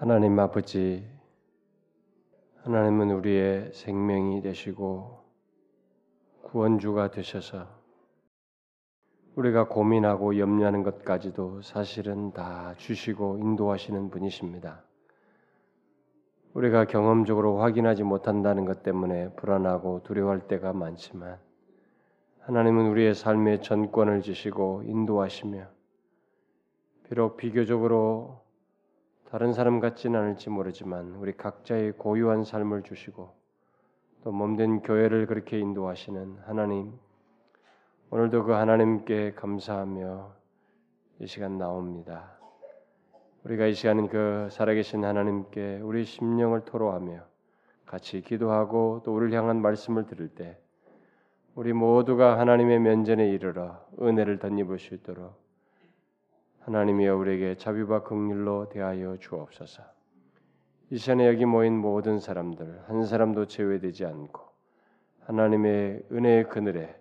하나님 아버지, 하나님은 우리의 생명이 되시고 구원주가 되셔서 우리가 고민하고 염려하는 것까지도 사실은 다 주시고 인도하시는 분이십니다. 우리가 경험적으로 확인하지 못한다는 것 때문에 불안하고 두려워할 때가 많지만 하나님은 우리의 삶의 전권을 주시고 인도하시며 비록 비교적으로 다른 사람 같지는 않을지 모르지만 우리 각자의 고유한 삶을 주시고 또 몸된 교회를 그렇게 인도하시는 하나님 오늘도 그 하나님께 감사하며 이 시간 나옵니다. 우리가 이 시간은 그 살아계신 하나님께 우리 심령을 토로하며 같이 기도하고 또 우리를 향한 말씀을 들을 때 우리 모두가 하나님의 면전에 이르러 은혜를 덧입을 수 있도록 하나님이여 우리에게 자비와 긍휼로 대하여 주옵소서. 이 시간에 여기 모인 모든 사람들 한 사람도 제외되지 않고 하나님의 은혜의 그늘에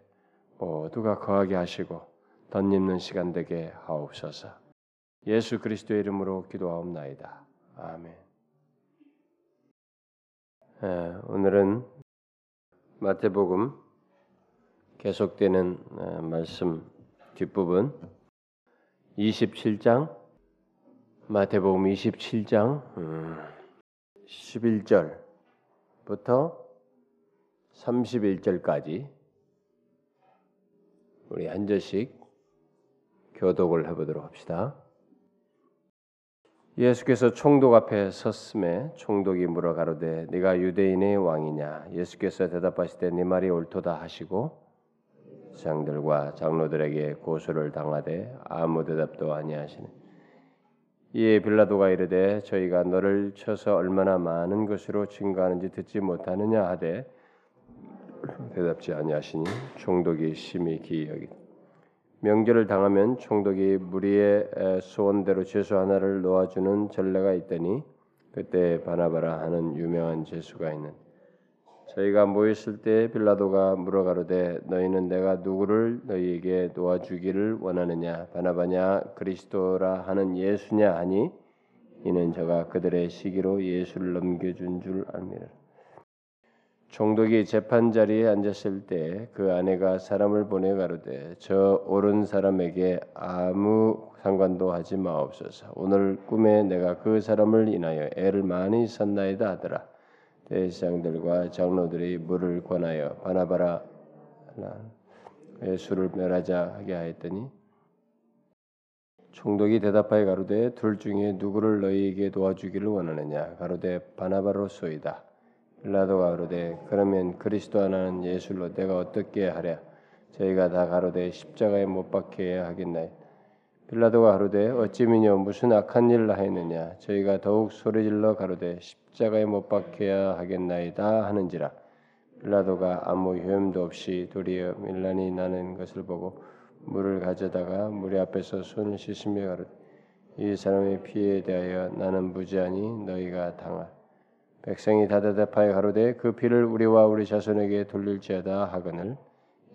모두가 거하게 하시고 덧입는 시간 되게 하옵소서. 예수 그리스도의 이름으로 기도하옵나이다. 아멘. 에, 오늘은 마태복음 계속되는 에, 말씀 뒷부분 27장 마태복음 27장 11절부터 31절까지 우리 한 절씩 교독을 해보도록 합시다. 예수께서 총독 앞에 섰음에 총독이 물어 가로되 네가 유대인의 왕이냐 예수께서 대답하시되 네 말이 옳도다 하시고 장들과 장로들에게 고소를 당하되 아무 대답도 아니하시네. 이에 빌라도가 이르되 저희가 너를 쳐서 얼마나 많은 것으로 증거하는지 듣지 못하느냐 하되 대답지 아니하시니 총독이 심히 기여기 명절을 당하면 총독이 무리의 소원대로 죄수 하나를 놓아주는 전례가 있더니 그때 바나바라 하는 유명한 죄수가 있는 저희가 모였을 때 빌라도가 물어가로되 너희는 내가 누구를 너희에게 놓아주기를 원하느냐 바나바냐 그리스도라 하는 예수냐 하니 이는 저가 그들의 시기로 예수를 넘겨준 줄 압니다. 총독이 재판 자리에 앉았을 때 그 아내가 사람을 보내 가로되 저 옳은 사람에게 아무 상관도 하지 마옵소서. 오늘 꿈에 내가 그 사람을 인하여 애를 많이 썼나이다 하더라. 대장들과 장로들이 물을 권하여 바나바라 예수를 멸하자 하게 하였더니 총독이 대답하여 가로되 둘 중에 누구를 너희에게 도와주기를 원하느냐? 가로되 바나바로 소이다. 빌라도가 가로되 그러면 그리스도 하나는 예수로 내가 어떻게 하랴? 저희가 다 가로되 십자가에 못 박혀야 하겠나이 빌라도가 가로되 어찌미뇨 무슨 악한 일을 하였느냐? 저희가 더욱 소리질러 가로되 십자가에 못 박혀야 하겠나이다 하는지라. 빌라도가 아무 효험도 없이 도리어 밀란이 나는 것을 보고 물을 가져다가 무리 앞에서 손을 씻으며 가로되 이 사람의 피에 대하여 나는 무지하니 너희가 당할 백성이 다 대답하여 가로되 그 피를 우리와 우리 자손에게 돌릴지어다 하거늘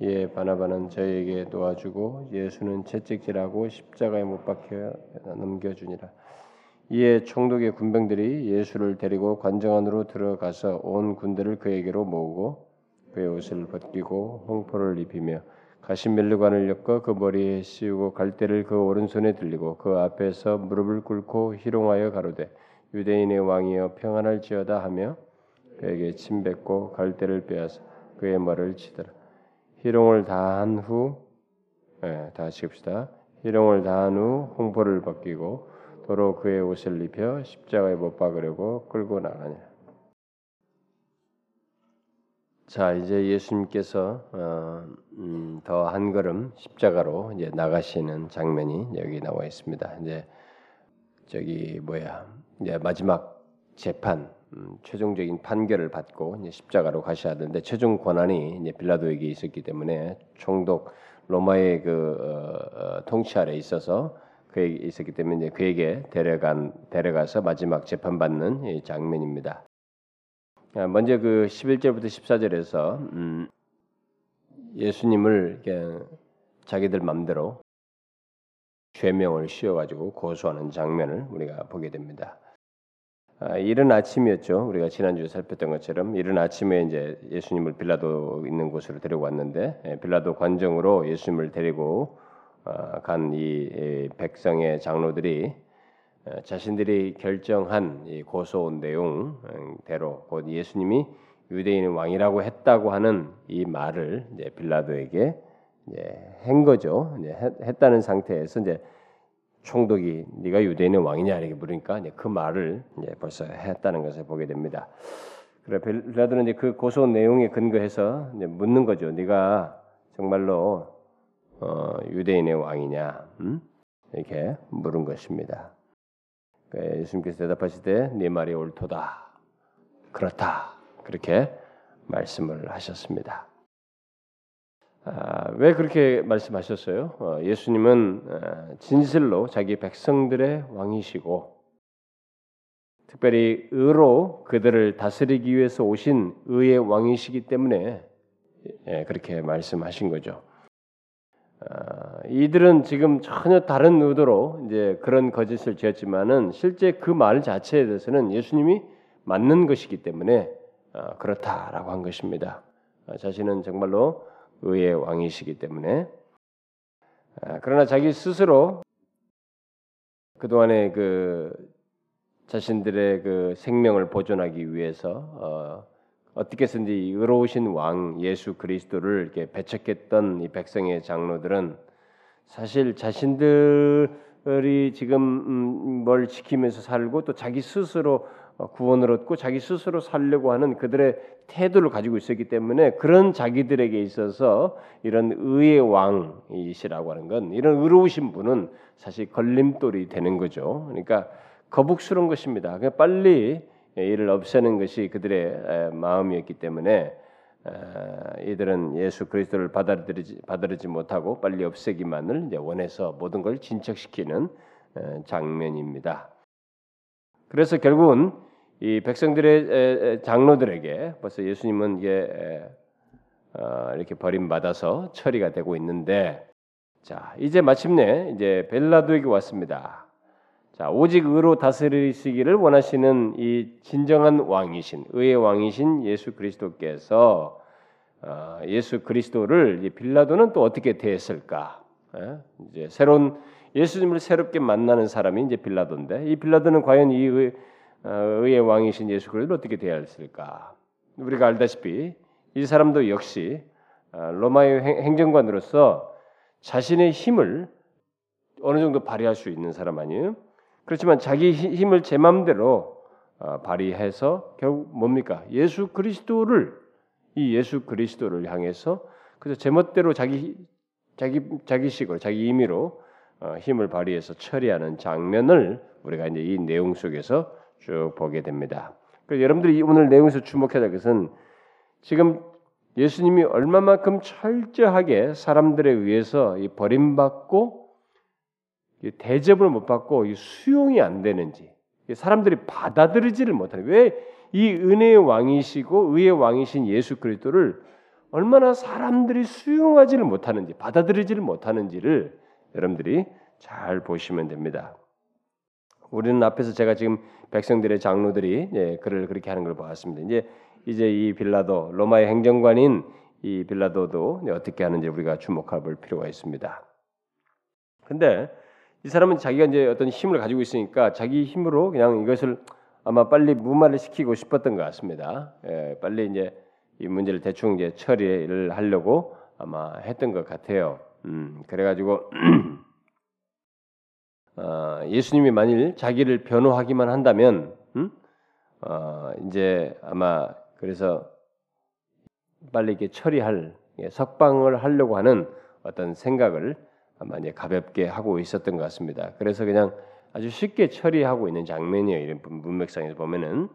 이에 바나바는 저에게 도와주고 예수는 채찍질하고 십자가에 못 박혀 넘겨주니라. 이에 총독의 군병들이 예수를 데리고 관정 안으로 들어가서 온 군대를 그에게로 모으고 그의 옷을 벗기고 홍포를 입히며 가신 멜르관을 엮어 그 머리에 씌우고 갈대를 그 오른손에 들리고 그 앞에서 무릎을 꿇고 희롱하여 가로되 유대인의 왕이여 평안할지어다 하며 그에게 침 뱉고 갈대를 빼앗아 그의 머리를 치더라. 희롱을 다한 후, 예, 다시 읍시다. 희롱을 다한 후 홍보를 벗기고 도로 그의 옷을 입혀 십자가에 못 박으려고 끌고 나가냐. 자 이제 예수님께서 어, 음, 더한 걸음 십자가로 이제 나가시는 장면이 여기 나와 있습니다. 이제 저기 뭐야 이제 마지막 재판 음, 최종적인 판결을 받고 이제 십자가로 가셔야 하는데 최종 권한이 이제 빌라도에게 있었기 때문에 총독 로마의 그 어, 어, 통치 아래 있어서 그에게 있었기 때문에 이제 그에게 데려간 데려가서 마지막 재판 받는 이 장면입니다. 아, 먼저 그 11절부터 14절에서 음, 예수님을 자기들 맘대로 죄명을 씌워 가지고 고소하는 장면을 우리가 보게 됩니다. 아, 이른 아침이었죠. 우리가 지난주에 살폈던 것처럼 이른 아침에 이제 예수님을 빌라도 있는 곳으로 데려왔는데 예, 빌라도 관정으로 예수님을 데리고 아, 간이 백성의 장로들이 어, 자신들이 결정한 고소 내용대로 곧 예수님이 유대인의 왕이라고 했다고 하는 이 말을 빌라도에게 한 거죠. 했다는 상태에서 이제 총독이 네가 유대인의 왕이냐 이렇게 물으니까 이제 그 말을 이제 벌써 했다는 것을 보게 됩니다. 그래 빌라도는 이제 그 고소 내용에 근거해서 이제 묻는 거죠. 네가 정말로 어, 유대인의 왕이냐? 음? 이렇게 물은 것입니다. 그러니까 예수님께서 대답하실 때 네 말이 옳도다. 그렇다. 그렇게 말씀을 하셨습니다. 아, 왜 그렇게 말씀하셨어요? 어, 예수님은 어, 진실로 자기 백성들의 왕이시고 특별히 의로 그들을 다스리기 위해서 오신 의의 왕이시기 때문에 예, 그렇게 말씀하신 거죠. 아, 이들은 지금 전혀 다른 의도로 이제 그런 거짓을 지었지만은 실제 그 말 자체에 대해서는 예수님이 맞는 것이기 때문에 어, 그렇다라고 한 것입니다. 자신은 정말로 의의 왕이시기 때문에. 아, 그러나 자기 스스로 그동안의 그 자신들의 그 생명을 보존하기 위해서 어, 떻게 해서든지 의로우신 왕 예수 그리스도를 이렇게 배척했던 이 백성의 장로들은 사실 자신들이 지금 음, 뭘 지키면서 살고 또 자기 스스로 어, 구원을 얻고 자기 스스로 살려고 하는 그들의 태도를 가지고 있었기 때문에 그런 자기들에게 있어서 이런 의의 왕이시라고 하는 건 이런 의로우신 분은 사실 걸림돌이 되는 거죠. 그러니까 거북스러운 것입니다. 그냥 빨리 이를 없애는 것이 그들의 마음이었기 때문에 이들은 예수 그리스도를 받아들이지 받아들이지 못하고 빨리 없애기만을 원해서 모든 걸 진척시키는 장면입니다. 그래서 결국은 이 백성들의 장로들에게 벌써 예수님은 이게 어, 이렇게 버림받아서 처리가 되고 있는데 자 이제 마침내 이제 벨라도에게 왔습니다. 자 오직 의로 다스리시기를 원하시는 이 진정한 왕이신 의의 왕이신 예수 그리스도께서 어, 예수 그리스도를 빌라도는 또 어떻게 대했을까? 예? 이제 새로운 예수님을 새롭게 만나는 사람이 이제 빌라도인데 이 빌라도는 과연 이 의, 어, 의 왕이신 예수 그리스도를 어떻게 대했을까? 우리가 알다시피 이 사람도 역시 어, 로마의 행정관으로서 자신의 힘을 어느 정도 발휘할 수 있는 사람 아니에요? 그렇지만 자기 힘을 제 마음대로 어, 발휘해서 결국 뭡니까? 예수 그리스도를 이 예수 그리스도를 향해서 그래서 제멋대로 자기 자기 자기식으로 자기 임의로 어, 힘을 발휘해서 처리하는 장면을 우리가 이제 이 내용 속에서 쭉 보게 됩니다. 그래서 여러분들이 오늘 내용에서 주목해야 될 것은 지금 예수님이 얼마만큼 철저하게 사람들에 의해서 버림받고 대접을 못 받고 수용이 안 되는지 사람들이 받아들이지를 못하는 왜 이 은혜의 왕이시고 의의 왕이신 예수 그리스도를 얼마나 사람들이 수용하지를 못하는지 받아들이지를 못하는지를 여러분들이 잘 보시면 됩니다. 우리는 앞에서 제가 지금 백성들의 장로들이 예, 그를 그렇게 하는 걸 보았습니다. 이제 이제 이 빌라도 로마의 행정관인 이 빌라도도 어떻게 하는지 우리가 주목할 필요가 있습니다. 근데 이 사람은 자기가 이제 어떤 힘을 가지고 있으니까 자기 힘으로 그냥 이것을 아마 빨리 무마를 시키고 싶었던 것 같습니다. 예, 빨리 이제 이 문제를 대충 이제 처리를 하려고 아마 했던 것 같아요. 음, 그래가지고 어, 예수님이 만일 자기를 변호하기만 한다면, 음? 어, 이제 아마 그래서 빨리 이렇게 처리할 예, 석방을 하려고 하는 어떤 생각을 아마 이제 가볍게 하고 있었던 것 같습니다. 그래서 그냥 아주 쉽게 처리하고 있는 장면이에요. 이런 문맥상에서 보면은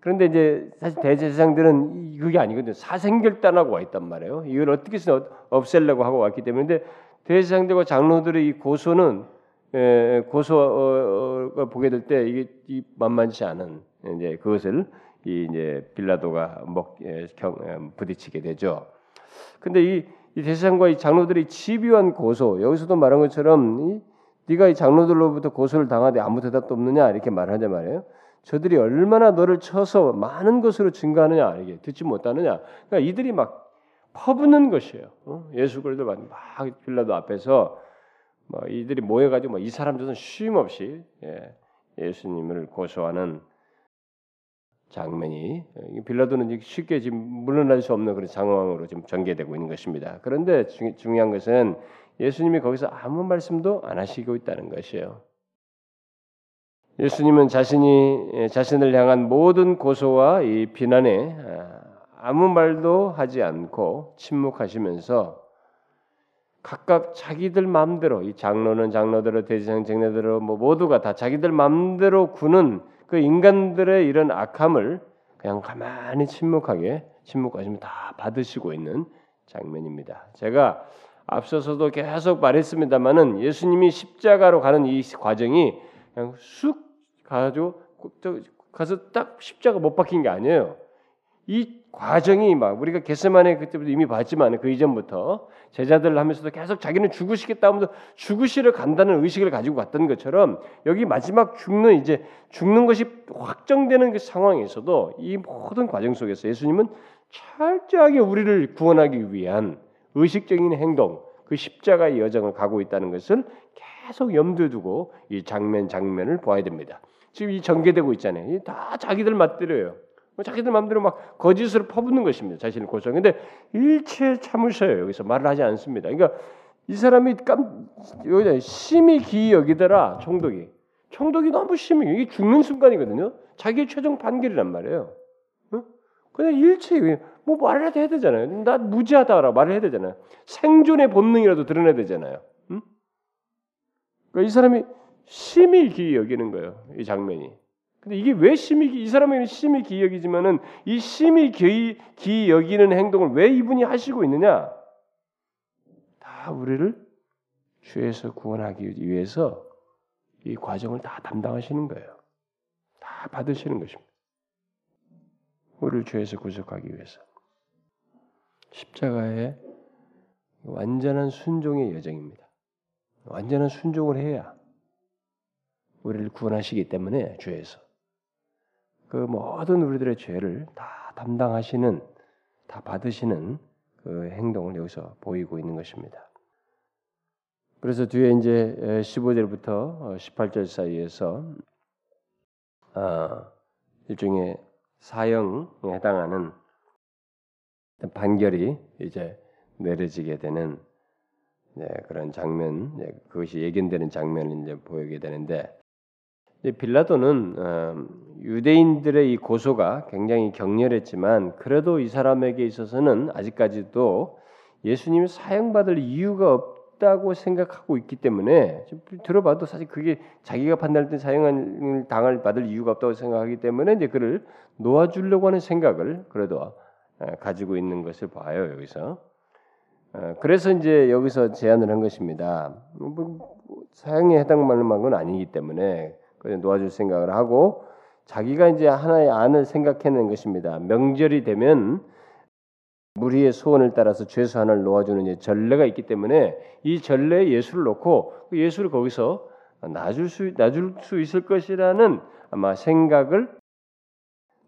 그런데 이제 사실 대제사장들은 그게 아니거든요. 사생결단하고 와 있단 말이에요. 이걸 어떻게 해서 없애려고 하고 왔기 때문에 근데 대제사장들과 장로들의 이 고소는 에, 고소가 보게 될 때 이게 이 만만치 않은 이제 그것을 이 이제 빌라도가 먹 에, 경, 에, 부딪히게 되죠. 근데 이, 이 대제사장과 이 장로들이 집요한 고소 여기서도 말한 것처럼 이, 네가 이 장로들로부터 고소를 당하되 아무 대답도 없느냐 이렇게 말하자 말이에요. 저들이 얼마나 너를 쳐서 많은 것으로 증거하느냐 이게 듣지 못하느냐. 그러니까 이들이 막 퍼붓는 것이에요. 어? 예수 그리스도 막 빌라도 앞에서 뭐 이들이 모여가지고 뭐 이 사람들은 쉼 없이 예, 예수님을 고소하는 장면이 빌라도는 쉽게 지금 물러날 수 없는 그런 상황으로 지금 전개되고 있는 것입니다. 그런데 중, 중요한 것은 예수님이 거기서 아무 말씀도 안 하시고 있다는 것이에요. 예수님은 자신이 예, 자신을 향한 모든 고소와 이 비난에 아, 아무 말도 하지 않고 침묵하시면서 각각 자기들 마음대로 이 장로는 장로대로 대제사장 장로대로 뭐 모두가 다 자기들 마음대로 구는 그 인간들의 이런 악함을 그냥 가만히 침묵하게 침묵하시면 다 받으시고 있는 장면입니다. 제가 앞서서도 계속 말했습니다만은 예수님이 십자가로 가는 이 과정이 그냥 쑥 가지고 가서 딱 십자가 못 박힌 게 아니에요. 이 과정이 막 우리가 게세만에 그때부터 이미 봤지만 그 이전부터 제자들 하면서도 계속 자기는 죽으시겠다 하면서 죽으시러 간다는 의식을 가지고 갔던 것처럼 여기 마지막 죽는 이제 죽는 것이 확정되는 그 상황에서도 이 모든 과정 속에서 예수님은 철저하게 우리를 구원하기 위한 의식적인 행동, 그 십자가의 여정을 가고 있다는 것을 계속 염두에 두고 이 장면 장면을 보아야 됩니다. 지금 이 전개되고 있잖아요. 다 자기들 맛대로예요. 뭐 자기들 마음대로 막 거짓을 퍼붓는 것입니다. 자신을 고소. 근데 일체 참으셔요. 여기서 말을 하지 않습니다. 그러니까 이 사람이 깜 여기다 심히 기이 여기더라 총독이. 총독이 너무 심히 이게 죽는 순간이거든요. 자기의 최종 판결이란 말이에요. 어? 근데 일체 뭐 말을 해야 되잖아요. 나 무지하다라 말을 해야 되잖아요. 생존의 본능이라도 드러내야 되잖아요. 응? 그러니까 이 사람이 심히 기이 여기는 거예요. 이 장면이. 근데 이게 왜 심히 이 사람에게는 심히 기여기지만은 이 심히 기, 기 여기는 행동을 왜 이분이 하시고 있느냐? 다 우리를 죄에서 구원하기 위해서 이 과정을 다 담당하시는 거예요. 다 받으시는 것입니다. 우리를 죄에서 구속하기 위해서 십자가의 완전한 순종의 여정입니다. 완전한 순종을 해야 우리를 구원하시기 때문에 죄에서 그 모든 우리들의 죄를 다 담당하시는 다 받으시는 그 행동을 여기서 보이고 있는 것입니다. 그래서 뒤에 이제 15절부터 18절 사이에서 아, 일종의 사형에 해당하는 판결이 이제 내려지게 되는 네, 그런 장면, 네, 그것이 예견되는 장면을 이제 보이게 되는데 빌라도는 어, 유대인들의 이 고소가 굉장히 격렬했지만 그래도 이 사람에게 있어서는 아직까지도 예수님이 사형받을 이유가 없다고 생각하고 있기 때문에 들어봐도 사실 그게 자기가 판단할 때 사형을 당할 받을 이유가 없다고 생각하기 때문에 이제 그를 놓아주려고 하는 생각을 그래도 어, 가지고 있는 것을 봐요 여기서. 어, 그래서 이제 여기서 제안을 한 것입니다. 뭐, 사형에 해당하는 건 아니기 때문에 놓아줄 생각을 하고 자기가 이제 하나의 안을 생각해낸 것입니다. 명절이 되면 무리의 소원을 따라서 죄수 하나를 놓아주는 전례가 있기 때문에 이 전례에 예수를 놓고 그 예수를 거기서 놔줄 수 놔줄 수 있을 것이라는 아마 생각을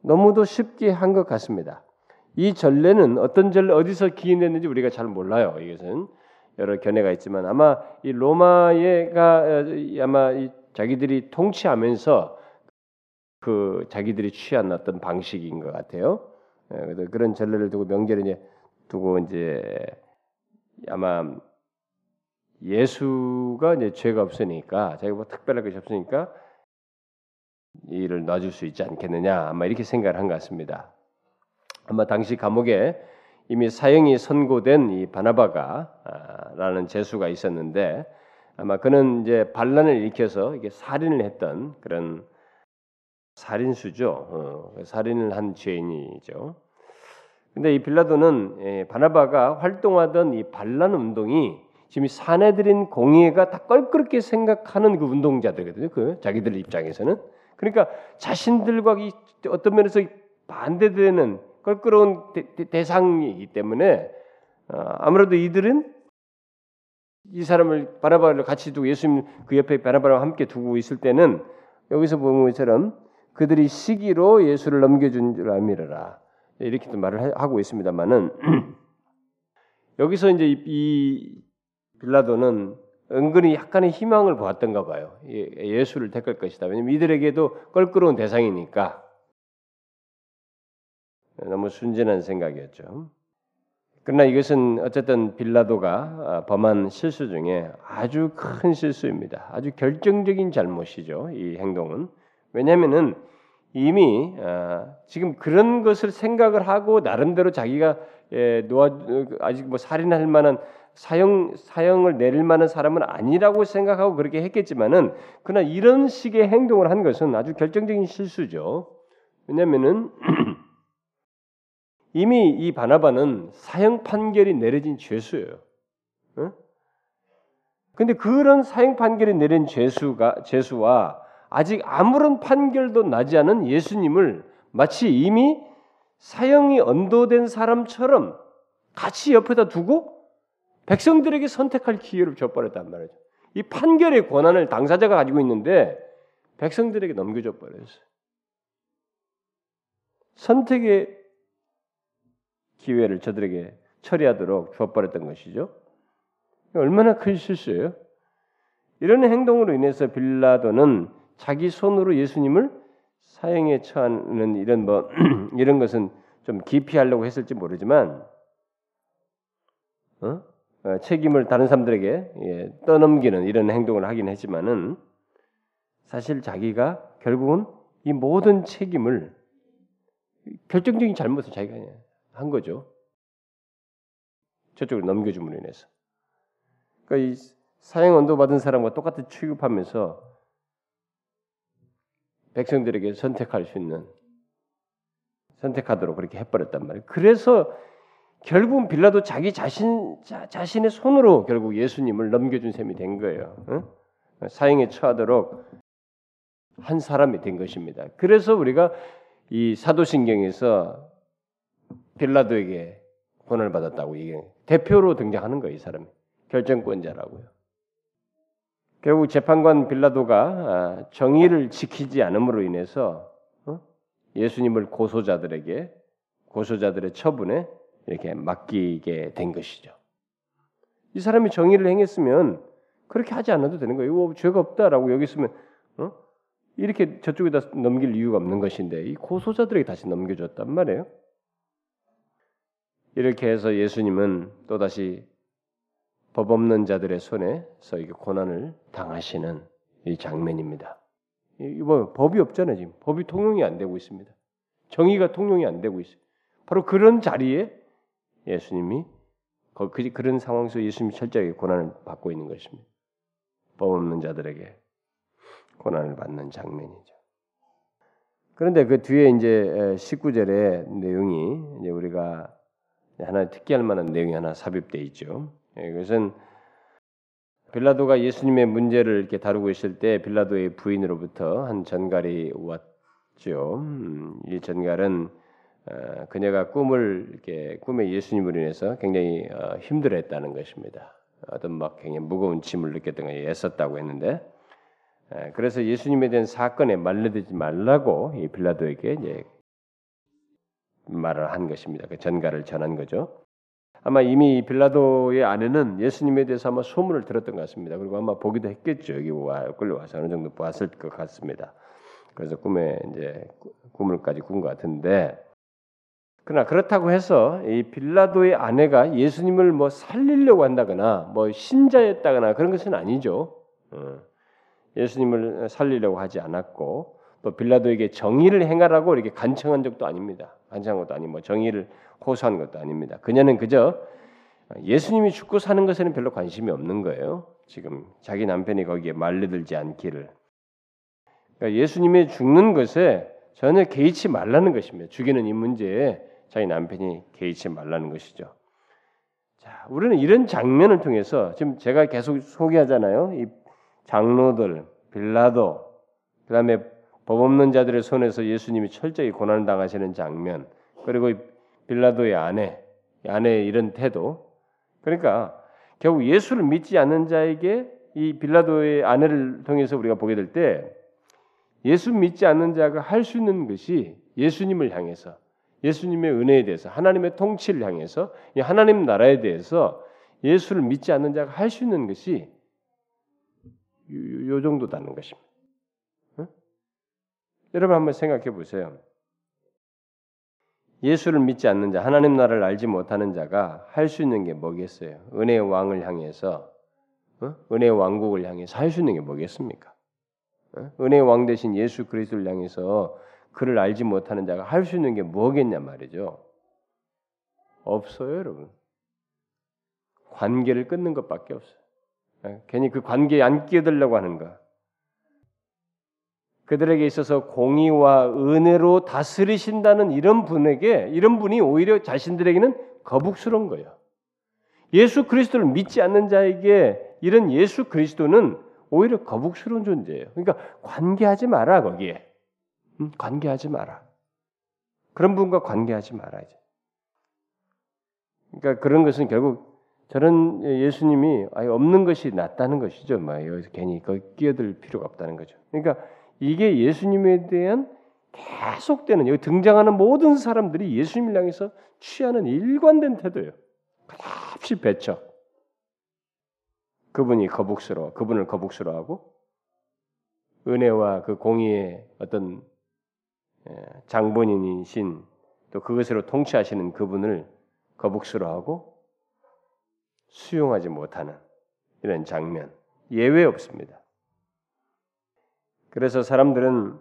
너무도 쉽게 한 것 같습니다. 이 전례는 어떤 전례 어디서 기인했는지 우리가 잘 몰라요. 이것은 여러 견해가 있지만 아마 이 로마에가 아마 이 자기들이 통치하면서 그 자기들이 취한 어떤 방식인 것 같아요. 예, 그래서 그런 전례를 두고 명절을 이제 두고 이제 아마 예수가 이제 죄가 없으니까 자기가 뭐 특별한 것이 없으니까 이를 놔줄 수 있지 않겠느냐 아마 이렇게 생각을 한 것 같습니다. 아마 당시 감옥에 이미 사형이 선고된 이 바나바가라는 재수가 있었는데 아마 그는 이제 반란을 일으켜서 이게 살인을 했던 그런 살인수죠. 어, 살인을 한 죄인이죠. 근데 이 빌라도는 예, 바나바가 활동하던 이 반란 운동이 지금 사내들인 공예가 다 껄끄럽게 생각하는 그 운동자들거든요. 그 자기들 입장에서는 그러니까 자신들과 이 어떤 면에서 반대되는 껄끄러운 대, 상이기 때문에 어, 아무래도 이들은 이 사람을 바나바를 같이 두고 예수님 그 옆에 바나바와 함께 두고 있을 때는 여기서 보는 것처럼 그들이 시기로 예수를 넘겨준 줄 알미르라. 이렇게도 말을 하고 있습니다만은 여기서 이제 이 빌라도는 은근히 약간의 희망을 보았던가 봐요. 예수를 택할 것이다. 왜냐면 이들에게도 껄끄러운 대상이니까 너무 순진한 생각이었죠. 그러나 이것은 어쨌든 빌라도가 범한 실수 중에 아주 큰 실수입니다. 아주 결정적인 잘못이죠. 이 행동은 왜냐하면은 이미 지금 그런 것을 생각을 하고 나름대로 자기가 놓아 아직 뭐 살인할 만한 사형 사형을 내릴 만한 사람은 아니라고 생각하고 그렇게 했겠지만은 그러나 이런 식의 행동을 한 것은 아주 결정적인 실수죠. 왜냐하면은 이미 이 바나바는 사형 판결이 내려진 죄수예요. 어? 근데 그런 사형 판결이 내린 죄수가 죄수와 아직 아무런 판결도 나지 않은 예수님을 마치 이미 사형이 언도된 사람처럼 같이 옆에다 두고 백성들에게 선택할 기회를 줘버렸단 말이죠. 이 판결의 권한을 당사자가 가지고 있는데 백성들에게 넘겨줘 버렸어요. 선택의 기회를 저들에게 처리하도록 주어버렸던 것이죠. 얼마나 큰 실수예요? 이런 행동으로 인해서 빌라도는 자기 손으로 예수님을 사형에 처하는 이런 뭐 이런 것은 좀 기피하려고 했을지 모르지만 어? 어, 책임을 다른 사람들에게 예, 떠넘기는 이런 행동을 하긴 했지만은 사실 자기가 결국은 이 모든 책임을 결정적인 잘못을 자기가 한 거죠. 저쪽으로 넘겨줌으로 인해서. 그러니까 이 사형 언도 받은 사람과 똑같이 취급하면서 백성들에게 선택할 수 있는 선택하도록 그렇게 해버렸단 말이에요. 그래서 결국은 빌라도 자기 자신 자, 자신의 손으로 결국 예수님을 넘겨준 셈이 된 거예요. 응? 사형에 처하도록 한 사람이 된 것입니다. 그래서 우리가 이 사도신경에서 빌라도에게 권한을 받았다고 이게 대표로 등장하는 거예요, 이 사람이 결정권자라고요. 결국 재판관 빌라도가 아, 정의를 지키지 않음으로 인해서 어? 예수님을 고소자들에게 고소자들의 처분에 이렇게 맡기게 된 것이죠. 이 사람이 정의를 행했으면 그렇게 하지 않아도 되는 거예요. 뭐 죄가 없다라고 여기 있으면 어? 이렇게 저쪽에다 넘길 이유가 없는 것인데 이 고소자들에게 다시 넘겨줬단 말이에요. 이렇게 해서 예수님은 또 다시 법 없는 자들의 손에서 이게 고난을 당하시는 이 장면입니다. 이거 법이 없잖아요 지금 법이 통용이 안 되고 있습니다. 정의가 통용이 안 되고 있어요. 바로 그런 자리에 예수님이 그, 그런 상황 에서 예수님이 철저하게 고난을 받고 있는 것입니다. 법 없는 자들에게 고난을 받는 장면이죠. 그런데 그 뒤에 이제 19절의 내용이 이제 우리가 하나 특기할 만한 내용이 하나 삽입돼 있죠. 예, 그것은 빌라도가 예수님의 문제를 이렇게 다루고 있을 때 빌라도의 부인으로부터 한 전갈이 왔죠. 음, 이 전갈은 어, 그녀가 꿈을 이렇게 꿈에 예수님으로 인해서 굉장히 어, 힘들어했다는 것입니다. 어떤 막 굉장히 무거운 짐을 느꼈던 거 애썼다고 했는데 그래서 예수님에 대한 사건에 말려들지 말라고 이 빌라도에게 이제 말을 한 것입니다. 그 전가를 전한 거죠. 아마 이미 빌라도의 아내는 예수님에 대해서 아마 소문을 들었던 것 같습니다. 그리고 아마 보기도 했겠죠. 여기 와 끌려와서 어느 정도 보았을 것 같습니다. 그래서 꿈에 이제 꿈을까지 꾼 것 같은데 그러나 그렇다고 해서 이 빌라도의 아내가 예수님을 뭐 살리려고 한다거나 뭐 신자였다거나 그런 것은 아니죠. 어. 예수님을 살리려고 하지 않았고 또 빌라도에게 정의를 행하라고 이렇게 간청한 적도 아닙니다. 간청한 것도 아니고 뭐 정의를 호소한 것도 아닙니다. 그녀는 그저 예수님이 죽고 사는 것에는 별로 관심이 없는 거예요. 지금 자기 남편이 거기에 말려들지 않기를. 그러니까 예수님이 죽는 것에 전혀 개의치 말라는 것입니다. 죽이는 이 문제에 자기 남편이 개의치 말라는 것이죠. 자, 우리는 이런 장면을 통해서 지금 제가 계속 소개하잖아요. 이 장로들, 빌라도, 그다음에 법 없는 자들의 손에서 예수님이 철저히 고난을 당하시는 장면, 그리고 빌라도의 아내, 아내의 이런 태도. 그러니까 결국 예수를 믿지 않는 자에게 이 빌라도의 아내를 통해서 우리가 보게 될 때 예수 믿지 않는 자가 할 수 있는 것이 예수님을 향해서 예수님의 은혜에 대해서 하나님의 통치를 향해서 이 하나님 나라에 대해서 예수를 믿지 않는 자가 할 수 있는 것이 요, 요 정도다는 것입니다. 응? 여러분 한번 생각해 보세요. 예수를 믿지 않는 자, 하나님 나라를 알지 못하는 자가 할 수 있는 게 뭐겠어요? 은혜의 왕을 향해서, 어? 은혜의 왕국을 향해서 할 수 있는 게 뭐겠습니까? 어? 은혜의 왕 대신 예수 그리스도를 향해서 그를 알지 못하는 자가 할 수 있는 게 뭐겠냐 말이죠. 없어요, 여러분. 관계를 끊는 것밖에 없어요. 어? 괜히 그 관계에 안 끼어들려고 하는 거. 그들에게 있어서 공의와 은혜로 다스리신다는 이런 분에게 이런 분이 오히려 자신들에게는 거북스러운 거예요. 예수 그리스도를 믿지 않는 자에게 이런 예수 그리스도는 오히려 거북스러운 존재예요. 그러니까 관계하지 마라 거기에. 응? 관계하지 마라. 그런 분과 관계하지 말아야지. 그러니까 그런 것은 결국 저런 예수님이 아예 없는 것이 낫다는 것이죠. 뭐 여기서 괜히 끼어들 필요가 없다는 거죠. 그러니까 이게 예수님에 대한 계속되는 여기 등장하는 모든 사람들이 예수님을 향해서 취하는 일관된 태도예요. 끝없이 배척. 그분이 거북스러워, 그분을 거북스러워하고 은혜와 그 공의의 어떤 예, 장본인이신 또 그것으로 통치하시는 그분을 거북스러워하고 수용하지 못하는 이런 장면 예외 없습니다. 그래서 사람들은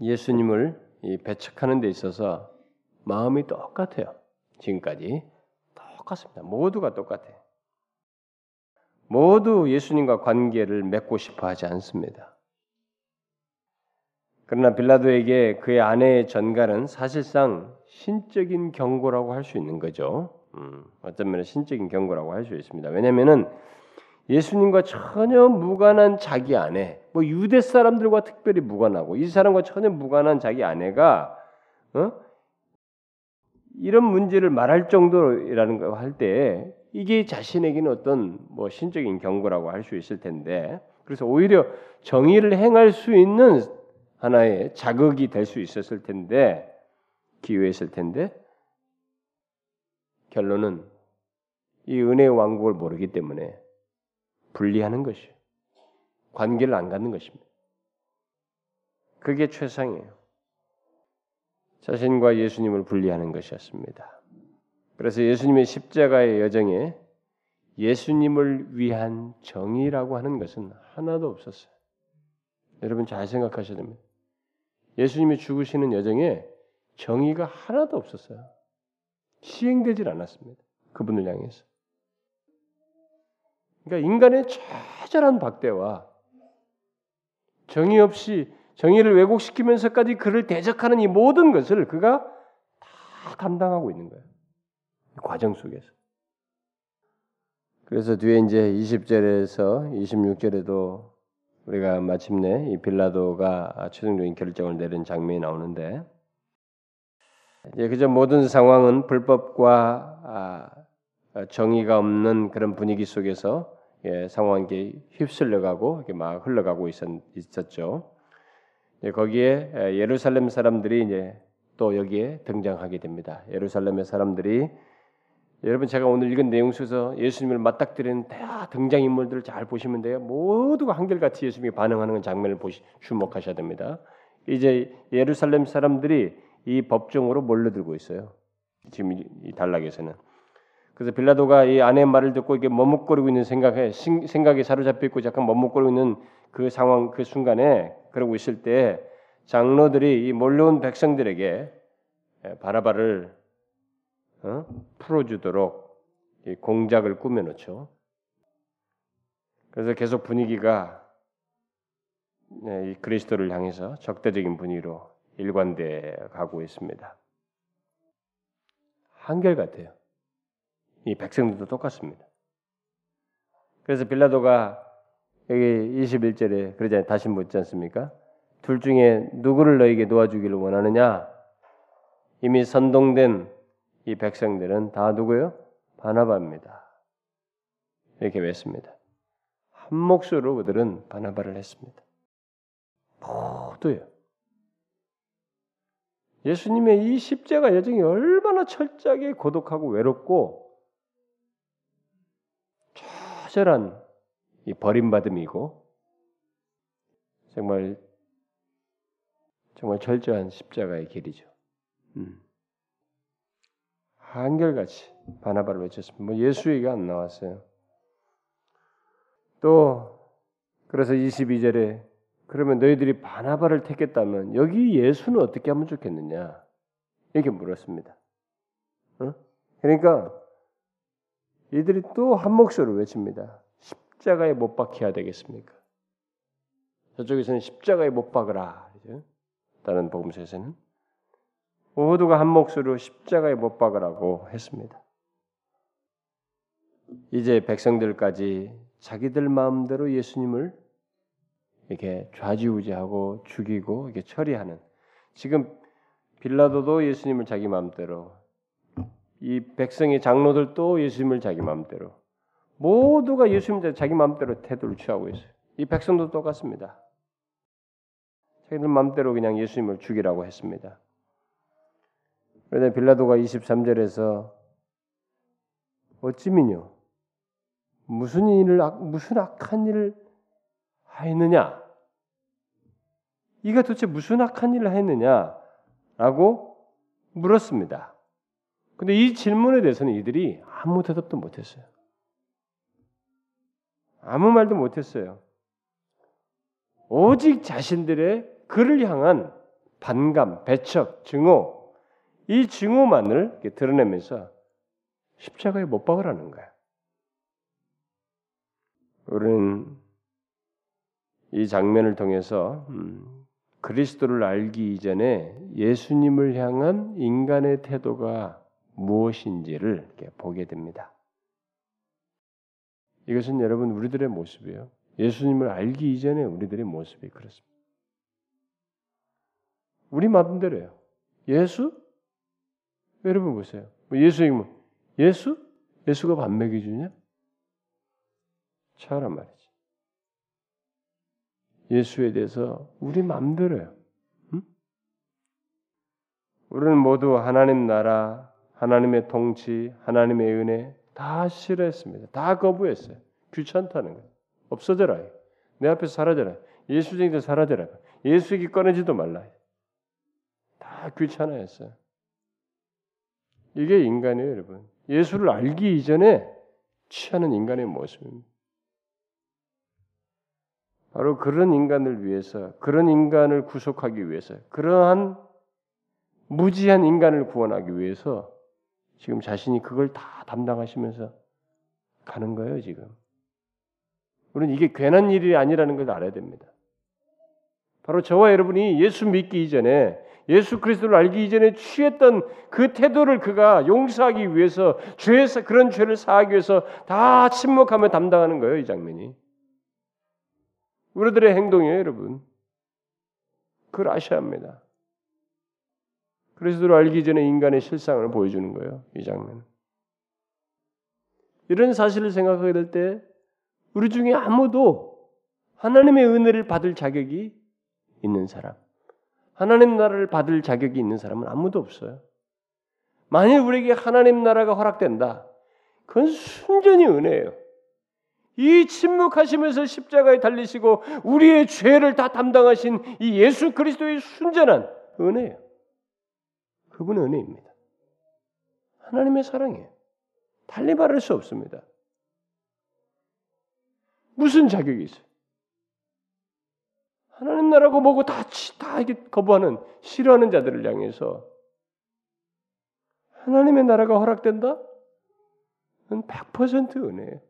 예수님을 배척하는 데 있어서 마음이 똑같아요. 지금까지 똑같습니다. 모두가 똑같아요. 모두 예수님과 관계를 맺고 싶어 하지 않습니다. 그러나 빌라도에게 그의 아내의 전갈은 사실상 신적인 경고라고 할 수 있는 거죠. 음, 어떤 면에 신적인 경고라고 할 수 있습니다. 왜냐하면은 예수님과 전혀 무관한 자기 아내, 뭐 유대 사람들과 특별히 무관하고 이 사람과 전혀 무관한 자기 아내가 어? 이런 문제를 말할 정도라는 거 할 때 이게 자신에게는 어떤 뭐 신적인 경고라고 할 수 있을 텐데 그래서 오히려 정의를 행할 수 있는 하나의 자극이 될 수 있었을 텐데 기회였을 텐데 결론은 이 은혜의 왕국을 모르기 때문에 분리하는 것이에요. 관계를 안 갖는 것입니다. 그게 최상이에요. 자신과 예수님을 분리하는 것이었습니다. 그래서 예수님의 십자가의 여정에 예수님을 위한 정의라고 하는 것은 하나도 없었어요. 여러분 잘 생각하셔야 됩니다. 예수님이 죽으시는 여정에 정의가 하나도 없었어요. 시행되질 않았습니다. 그분을 향해서. 그러니까 인간의 처절한 박대와 정의 없이 정의를 왜곡시키면서까지 그를 대적하는 이 모든 것을 그가 다 감당하고 있는 거예요. 과정 속에서. 그래서 뒤에 이제 20절에서 26절에도 우리가 마침내 이 빌라도가 최종적인 결정을 내린 장면이 나오는데 이제 그저 모든 상황은 불법과 아, 정의가 없는 그런 분위기 속에서 예, 상황이 휩쓸려가고 이렇게 막 흘러가고 있었, 죠 예, 거기에 예루살렘 사람들이 이제 또 여기에 등장하게 됩니다. 예루살렘의 사람들이 여러분 제가 오늘 읽은 내용 속에서 예수님을 맞닥뜨리는 다 등장 인물들을 잘 보시면 돼요. 모두가 한결같이 예수님이 반응하는 장면을 보시 주목하셔야 됩니다. 이제 예루살렘 사람들이 이 법정으로 몰려들고 있어요. 지금 이 단락에서는 그래서 빌라도가 이 아내의 말을 듣고 이게 머뭇거리고 있는 생각에 생각에 사로잡혀 있고 잠깐 머뭇거리고 있는 그 상황 그 순간에 그러고 있을 때 장로들이 이 몰려온 백성들에게 예, 바라바를 어? 풀어주도록 공작을 꾸며놓죠. 그래서 계속 분위기가 네, 이 그리스도를 향해서 적대적인 분위기로 일관돼 가고 있습니다. 한결 같아요. 이 백성들도 똑같습니다. 그래서 빌라도가 여기 21절에 그러잖아요. 다시 묻지 않습니까? 둘 중에 누구를 너에게 놓아주기를 원하느냐? 이미 선동된 이 백성들은 다 누구요? 바나바입니다. 이렇게 맺습니다. 한 목소리로 그들은 바나바를 했습니다. 모두요. 예수님의 이 십자가 여정이 얼마나 철저하게 고독하고 외롭고 처절한 이 버림받음이고 정말 정말 철저한 십자가의 길이죠. 음. 한결같이 바나바를 외쳤습니다. 뭐 예수 얘기가 안 나왔어요. 또 그래서 22절에 그러면 너희들이 바나바를 택했다면 여기 예수는 어떻게 하면 좋겠느냐 이렇게 물었습니다. 어? 그러니까 이들이 또 한 목소리로 외칩니다. 십자가에 못 박혀야 되겠습니까? 저쪽에서는 십자가에 못 박으라. 다른 복음서에서는 모두가 한 목소리로 십자가에 못 박으라고 했습니다. 이제 백성들까지 자기들 마음대로 예수님을 이렇게 좌지우지하고 죽이고 이렇게 처리하는 지금 빌라도도 예수님을 자기 마음대로 이 백성의 장로들도 예수님을 자기 마음대로 모두가 예수님 자기 마음대로 태도를 취하고 있어요. 이 백성도 똑같습니다. 자기들 마음대로 그냥 예수님을 죽이라고 했습니다. 그런데 빌라도가 23절에서 어찌미뇨 무슨 일을 무슨 악한 일을 하였느냐? 이가 도대체 무슨 악한 일을 했느냐라고 물었습니다. 근데 이 질문에 대해서는 이들이 아무 대답도 못했어요. 아무 말도 못했어요. 오직 자신들의 그를 향한 반감, 배척, 증오, 이 증오만을 드러내면서 십자가에 못 박으라는 거야. 우리는 이 장면을 통해서 음, 그리스도를 알기 이전에 예수님을 향한 인간의 태도가 무엇인지를 보게 됩니다. 이것은 여러분 우리들의 모습이에요. 예수님을 알기 이전에 우리들의 모습이 그렇습니다. 우리 마음대로예요. 예수? 여러분 보세요. 뭐 예수 이면 예수? 예수가 밥 먹여주냐? 차란 말이지. 예수에 대해서 우리 마음대로요. 응? 우리는 모두 하나님 나라, 하나님의 통치, 하나님의 은혜 다 싫어했습니다. 다 거부했어요. 귀찮다는 거예요. 없어져라. 내 앞에서 사라져라. 예수 중에서 사라져라. 예수에게 꺼내지도 말라. 다 귀찮아했어요. 이게 인간이에요, 여러분. 예수를 알기 이전에 취하는 인간의 모습입니다. 바로 그런 인간을 위해서, 그런 인간을 구속하기 위해서, 그러한 무지한 인간을 구원하기 위해서 지금 자신이 그걸 다 담당하시면서 가는 거예요, 지금. 우리는 이게 괜한 일이 아니라는 걸 알아야 됩니다. 바로 저와 여러분이 예수 믿기 이전에 예수 그리스도를 알기 이전에 취했던 그 태도를 그가 용서하기 위해서 죄에서 그런 죄를 사하기 위해서 다 침묵하며 담당하는 거예요, 이 장면이. 우리들의 행동이에요, 여러분. 그걸 아셔야 합니다. 그리스도를 알기 전에 인간의 실상을 보여주는 거예요, 이 장면. 이런 사실을 생각하게 될 때 우리 중에 아무도 하나님의 은혜를 받을 자격이 있는 사람, 하나님 나라를 받을 자격이 있는 사람은 아무도 없어요. 만일 우리에게 하나님 나라가 허락된다. 그건 순전히 은혜예요. 이 침묵하시면서 십자가에 달리시고 우리의 죄를 다 담당하신 이 예수 그리스도의 순전한 은혜예요. 그분의 은혜입니다. 하나님의 사랑이에요. 달리 말할 수 없습니다. 무슨 자격이 있어요? 하나님 나라고 뭐고 다, 다 거부하는, 싫어하는 자들을 향해서 하나님의 나라가 허락된다? 그건 100% 은혜예요.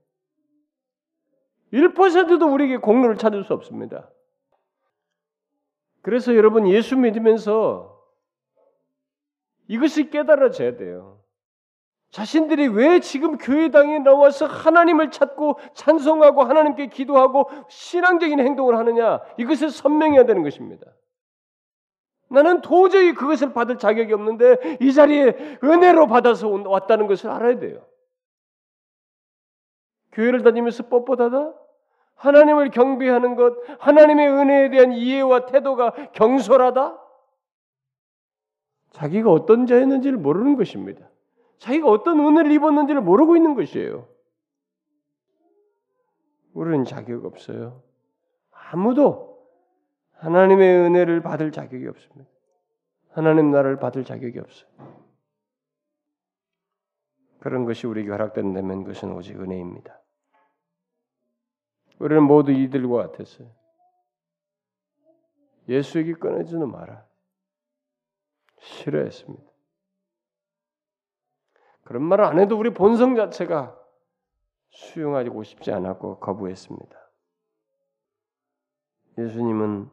1%도 우리에게 공로를 찾을 수 없습니다. 그래서 여러분 예수 믿으면서 이것이 깨달아져야 돼요. 자신들이 왜 지금 교회당에 나와서 하나님을 찾고 찬송하고 하나님께 기도하고 신앙적인 행동을 하느냐 이것을 선명해야 되는 것입니다. 나는 도저히 그것을 받을 자격이 없는데 이 자리에 은혜로 받아서 왔다는 것을 알아야 돼요. 교회를 다니면서 뻣뻣하다? 하나님을 경배하는 것, 하나님의 은혜에 대한 이해와 태도가 경솔하다? 자기가 어떤 자였는지를 모르는 것입니다. 자기가 어떤 은혜를 입었는지를 모르고 있는 것이에요. 우리는 자격 없어요. 아무도 하나님의 은혜를 받을 자격이 없습니다. 하나님 나라를 받을 자격이 없어요. 그런 것이 우리에게 허락된다면 그것은 오직 은혜입니다. 우리는 모두 이들과 같았어요. 예수에게 끊어지는 마라. 싫어했습니다. 그런 말을 안 해도 우리 본성 자체가 수용하고 싶지 않았고 거부했습니다. 예수님은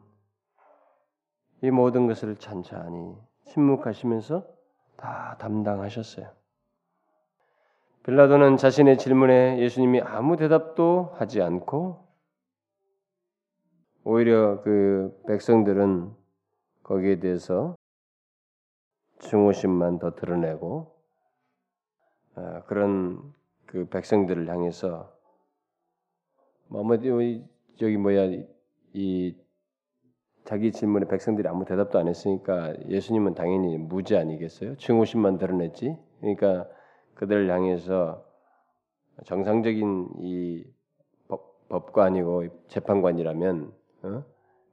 이 모든 것을 찬찬히 침묵하시면서 다 담당하셨어요. 빌라도는 자신의 질문에 예수님이 아무 대답도 하지 않고 오히려 그 백성들은 거기에 대해서 증오심만 더 드러내고 어, 그런 그 백성들을 향해서 뭐 저기 뭐야 이 자기 질문에 백성들이 아무 대답도 안 했으니까 예수님은 당연히 무죄 아니겠어요? 증오심만 드러냈지. 그러니까 그들을 향해서 정상적인 이 법, 관이고 재판관이라면 어?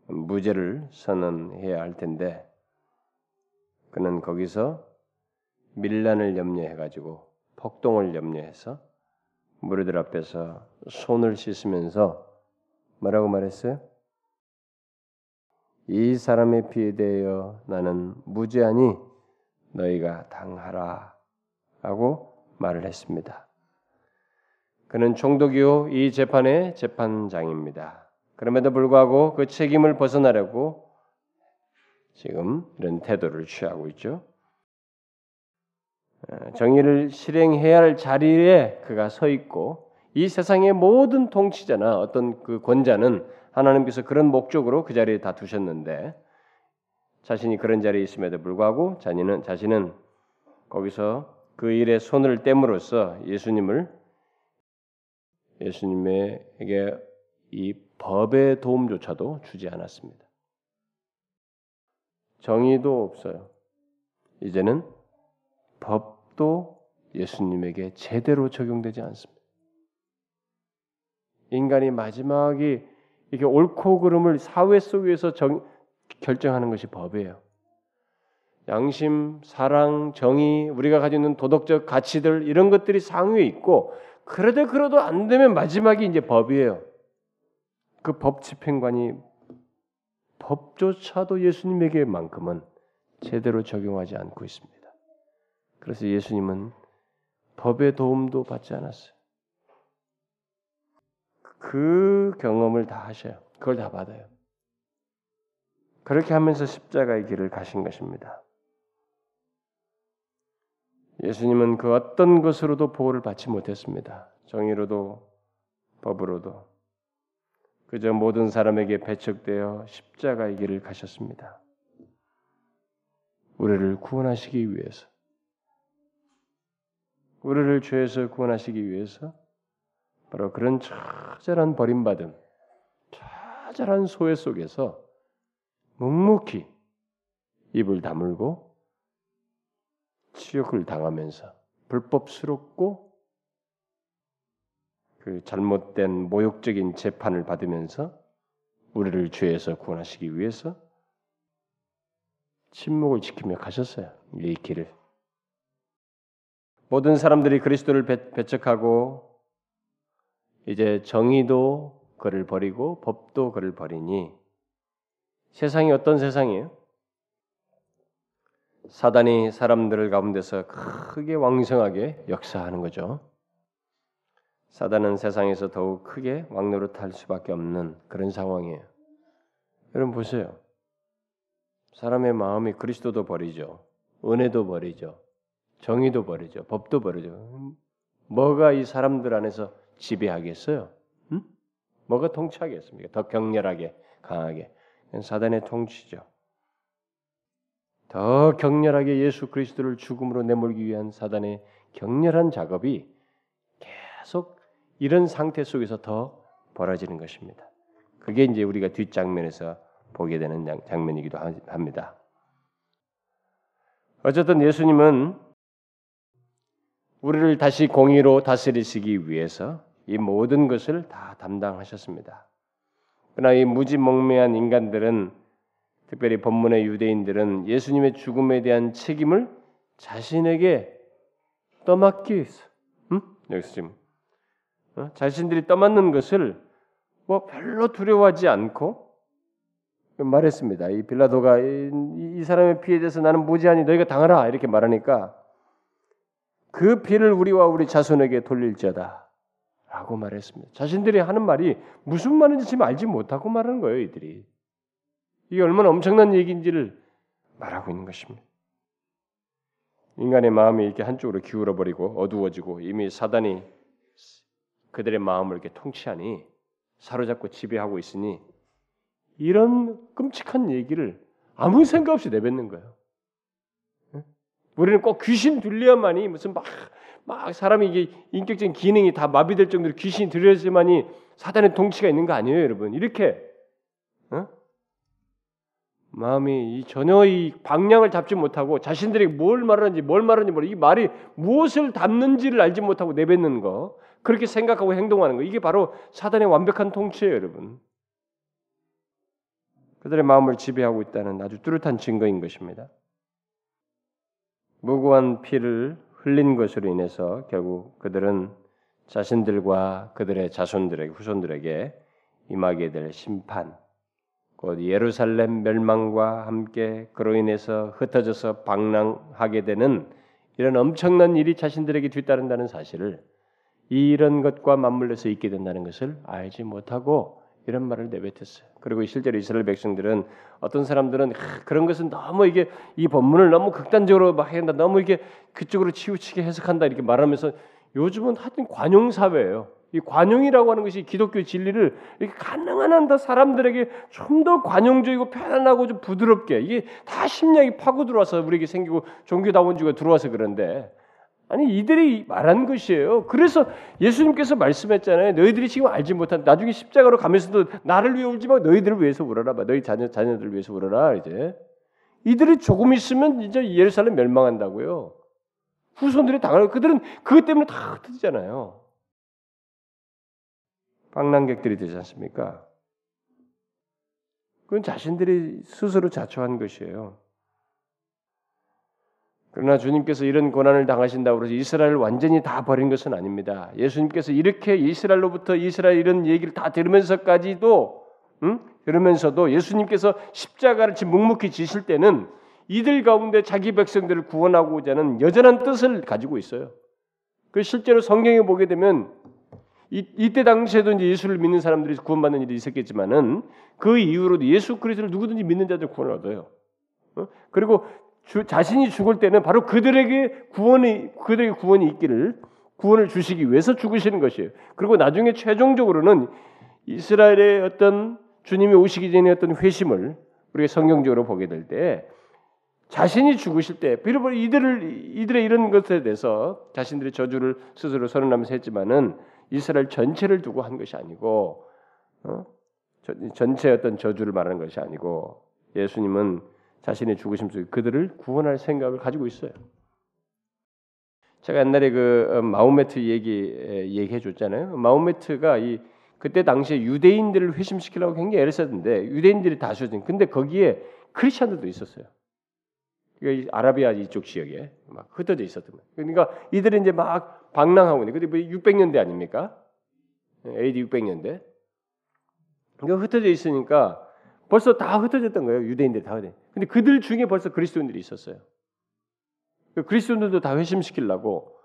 무죄를 선언해야 할 텐데 그는 거기서 밀란을 염려해 가지고 폭동을 염려해서 무리들 앞에서 손을 씻으면서 뭐라고 말했어요? 이 사람의 피에 대하여 나는 무죄하니 너희가 당하라 하고 말을 했습니다. 그는 총독이요 이 재판의 재판장입니다. 그럼에도 불구하고 그 책임을 벗어나려고 지금 이런 태도를 취하고 있죠. 어, 정의를 실행해야 할 자리에 그가 서 있고 이 세상의 모든 통치자나 어떤 그 권자는 하나님께서 그런 목적으로 그 자리에 다 두셨는데 자신이 그런 자리에 있음에도 불구하고 자신은 자신은 거기서 그 일에 손을 떼므로써 예수님을 예수님에게 이 법의 도움조차도 주지 않았습니다. 정의도 없어요. 이제는 법도 예수님에게 제대로 적용되지 않습니다. 인간이 마지막에 이렇게 옳고 그름을 사회 속에서 정, 결정하는 것이 법이에요. 양심, 사랑, 정의, 우리가 가지고 있는 도덕적 가치들 이런 것들이 상위에 있고 그래도 그래도 안 되면 마지막이 이제 법이에요. 그 법 집행관이 법조차도 예수님에게만큼은 제대로 적용하지 않고 있습니다. 그래서 예수님은 법의 도움도 받지 않았어요. 그 경험을 다 하셔요. 그걸 다 받아요. 그렇게 하면서 십자가의 길을 가신 것입니다. 예수님은 그 어떤 것으로도 보호를 받지 못했습니다. 정의로도 법으로도 그저 모든 사람에게 배척되어 십자가의 길을 가셨습니다. 우리를 구원하시기 위해서 우리를 죄에서 구원하시기 위해서 바로 그런 처절한 버림받음, 처절한 소외 속에서 묵묵히 입을 다물고 치욕을 당하면서 불법스럽고 그 잘못된 모욕적인 재판을 받으면서 우리를 죄에서 구원하시기 위해서 침묵을 지키며 가셨어요. 이 길을. 모든 사람들이 그리스도를 배 척하고 이제 정의도 그를 버리고 법도 그를 버리니 세상이 어떤 세상이에요? 사단이 사람들을 가운데서 크게 왕성하게 역사하는 거죠. 사단은 세상에서 더욱 크게 왕노릇할 수밖에 없는 그런 상황이에요. 여러분 보세요. 사람의 마음이 그리스도도 버리죠. 은혜도 버리죠. 정의도 버리죠. 법도 버리죠. 뭐가 이 사람들 안에서 지배하겠어요? 음? 뭐가 통치하겠습니까? 더 격렬하게, 강하게. 사단의 통치죠. 더 격렬하게 예수 그리스도를 죽음으로 내몰기 위한 사단의 격렬한 작업이 계속 이런 상태 속에서 더 벌어지는 것입니다. 그게 이제 우리가 뒷장면에서 보게 되는 장면이기도 합니다. 어쨌든 예수님은 우리를 다시 공의로 다스리시기 위해서 이 모든 것을 다 담당하셨습니다. 그러나 이 무지몽매한 인간들은 특별히 본문의 유대인들은 예수님의 죽음에 대한 책임을 자신에게 떠맡기 위해서, 응? 여기서 지금 어? 자신들이 떠맡는 것을 뭐 별로 두려워하지 않고 말했습니다. 이 빌라도가 이, 이 사람의 피에 대해서 나는 무지하니 너희가 당하라 이렇게 말하니까 그 피를 우리와 우리 자손에게 돌릴지어다 라고 말했습니다. 자신들이 하는 말이 무슨 말인지 지금 알지 못하고 말하는 거예요, 이들이. 이게 얼마나 엄청난 얘기인지를 말하고 있는 것입니다. 인간의 마음이 이렇게 한쪽으로 기울어 버리고 어두워지고 이미 사단이 그들의 마음을 이렇게 통치하니 사로잡고 지배하고 있으니 이런 끔찍한 얘기를 아무 생각 없이 내뱉는 거예요. 우리는 꼭 귀신 들려야만이 무슨 막, 막 사람이 이게 인격적인 기능이 다 마비될 정도로 귀신이 들려야만이 사단의 통치가 있는 거 아니에요, 여러분? 이렇게 어? 마음이 전혀 이 방향을 잡지 못하고 자신들이 뭘 말하는지 뭘 말하는지 모르 이 말이 무엇을 담는지를 알지 못하고 내뱉는 거 그렇게 생각하고 행동하는 거 이게 바로 사단의 완벽한 통치예요, 여러분. 그들의 마음을 지배하고 있다는 아주 뚜렷한 증거인 것입니다. 무고한 피를 흘린 것으로 인해서 결국 그들은 자신들과 그들의 자손들에게 후손들에게 임하게 될 심판, 곧 예루살렘 멸망과 함께 그로 인해서 흩어져서 방랑하게 되는 이런 엄청난 일이 자신들에게 뒤따른다는 사실을 이런 것과 맞물려서 있게 된다는 것을 알지 못하고 이런 말을 내뱉었어요. 그리고 실제로 이스라엘 백성들은 어떤 사람들은 그런 것은 너무 이게 이 본문을 너무 극단적으로 막 한다, 너무 이게 그쪽으로 치우치게 해석한다 이렇게 말하면서 요즘은 하여튼 관용 사회예요. 이 관용이라고 하는 것이 기독교 진리를 이렇게 가능한 한더 사람들에게 좀 더 관용적이고 편안하고 좀 부드럽게 이게 다 심리학이 파고 들어와서 우리에게 생기고 종교다원주의가 들어와서 그런데 아니 이들이 말한 것이에요. 그래서 예수님께서 말씀했잖아요. 너희들이 지금 알지 못한 나중에 십자가로 가면서도 나를 위해 울지 마. 너희들을 위해서 울어라. 너희 자녀 자녀들을 위해서 울어라. 이제 이들이 조금 있으면 이제 예루살렘 멸망한다고요. 후손들이 당할 그들은 그것 때문에 다 흩어지잖아요. 방랑객들이 되지 않습니까? 그건 자신들이 스스로 자초한 것이에요. 그러나 주님께서 이런 고난을 당하신다고 해서 이스라엘을 완전히 다 버린 것은 아닙니다. 예수님께서 이렇게 이스라엘로부터 이스라엘 이런 얘기를 다 들으면서까지도 응? 그러면서도 예수님께서 십자가를 묵묵히 지실 때는 이들 가운데 자기 백성들을 구원하고자 하는 여전한 뜻을 가지고 있어요. 그 실제로 성경에 보게 되면 이, 이때 당시에도 이제 예수를 믿는 사람들이 구원받는 일이 있었겠지만은 그 이후로도 예수 그리스도를 누구든지 믿는 자들 구원을 얻어요. 어? 그리고 주, 자신이 죽을 때는 바로 그들에게 구원이 그들에게 구원이 있기를 구원을 주시기 위해서 죽으시는 것이에요. 그리고 나중에 최종적으로는 이스라엘의 어떤 주님이 오시기 전에 어떤 회심을 우리가 성경적으로 보게 될 때 자신이 죽으실 때 비록 이들을 이들의 이런 것에 대해서 자신들의 저주를 스스로 선언하면서 했지만은 이스라엘 전체를 두고 한 것이 아니고 어? 전체 어떤 저주를 말하는 것이 아니고 예수님은 자신의 죽으심 속에 그들을 구원할 생각을 가지고 있어요. 제가 옛날에 그 어, 마우메트 얘기 얘기해 줬잖아요. 마우메트가 이 그때 당시에 유대인들을 회심시키려고 굉장히 애를 썼는데 유대인들이 다수였 근데 거기에 크리스천들도 있었어요. 그러니까 아라비아 이쪽 지역에 막 흩어져 있었던 거예요. 그러니까 이들이 이제 막 방랑하고 있는. 근데 뭐 600년대 아닙니까? AD 600년대. 그러니까 흩어져 있으니까 벌써 다 흩어졌던 거예요. 유대인들 다. 근데 그들 중에 벌써 그리스도인들이 있었어요. 그 그리스도인들도 다 회심시키려고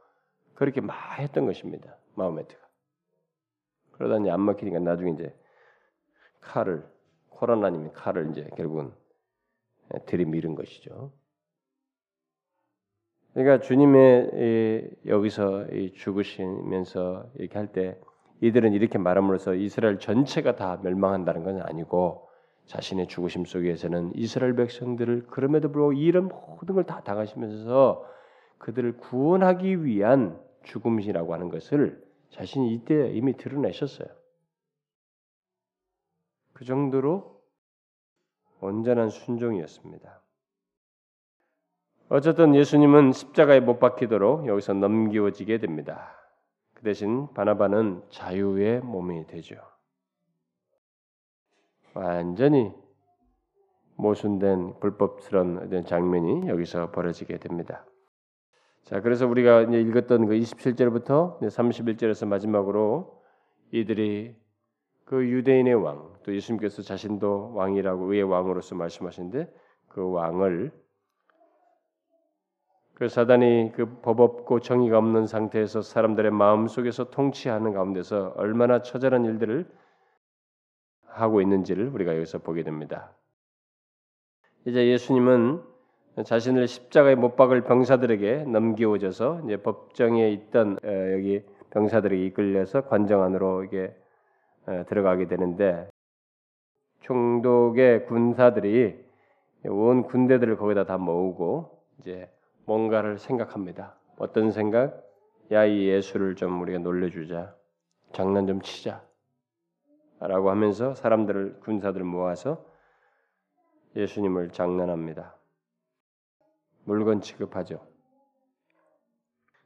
그렇게 막 했던 것입니다. 마음메트가. 그러다 이제 안 막히니까 나중에 이제 칼을 코로나님이 칼을 이제 결국은 들이밀은 것이죠. 그러니까 주님의 여기서 죽으시면서 이렇게 할 때 이들은 이렇게 말함으로써 이스라엘 전체가 다 멸망한다는 건 아니고 자신의 죽으심 속에서는 이스라엘 백성들을 그럼에도 불구하고 이런 모든 걸 다 당하시면서 그들을 구원하기 위한 죽음이라고 하는 것을 자신이 이때 이미 드러내셨어요. 그 정도로 온전한 순종이었습니다. 어쨌든 예수님은 십자가에 못 박히도록 여기서 넘기워지게 됩니다. 그 대신 바나바는 자유의 몸이 되죠. 완전히 모순된 불법스러운 장면이 여기서 벌어지게 됩니다. 자, 그래서 우리가 이제 읽었던 그 27절부터 31절에서 마지막으로 이들이 그 유대인의 왕, 또 예수님께서 자신도 왕이라고 의의 왕으로서 말씀하시는데 그 왕을 그 사단이 그 법 없고 정의가 없는 상태에서 사람들의 마음 속에서 통치하는 가운데서 얼마나 처절한 일들을 하고 있는지를 우리가 여기서 보게 됩니다. 이제 예수님은 자신을 십자가에 못 박을 병사들에게 넘기워져서 이제 법정에 있던 여기 병사들에게 이끌려서 관정 안으로 이게 들어가게 되는데 총독의 군사들이 온 군대들을 거기다 다 모으고 이제 뭔가를 생각합니다. 어떤 생각? 야 이 예수를 좀 우리가 놀려주자, 장난 좀 치자. 라고 하면서 사람들을 군사들을 모아서 예수님을 장난합니다. 물건 취급하죠.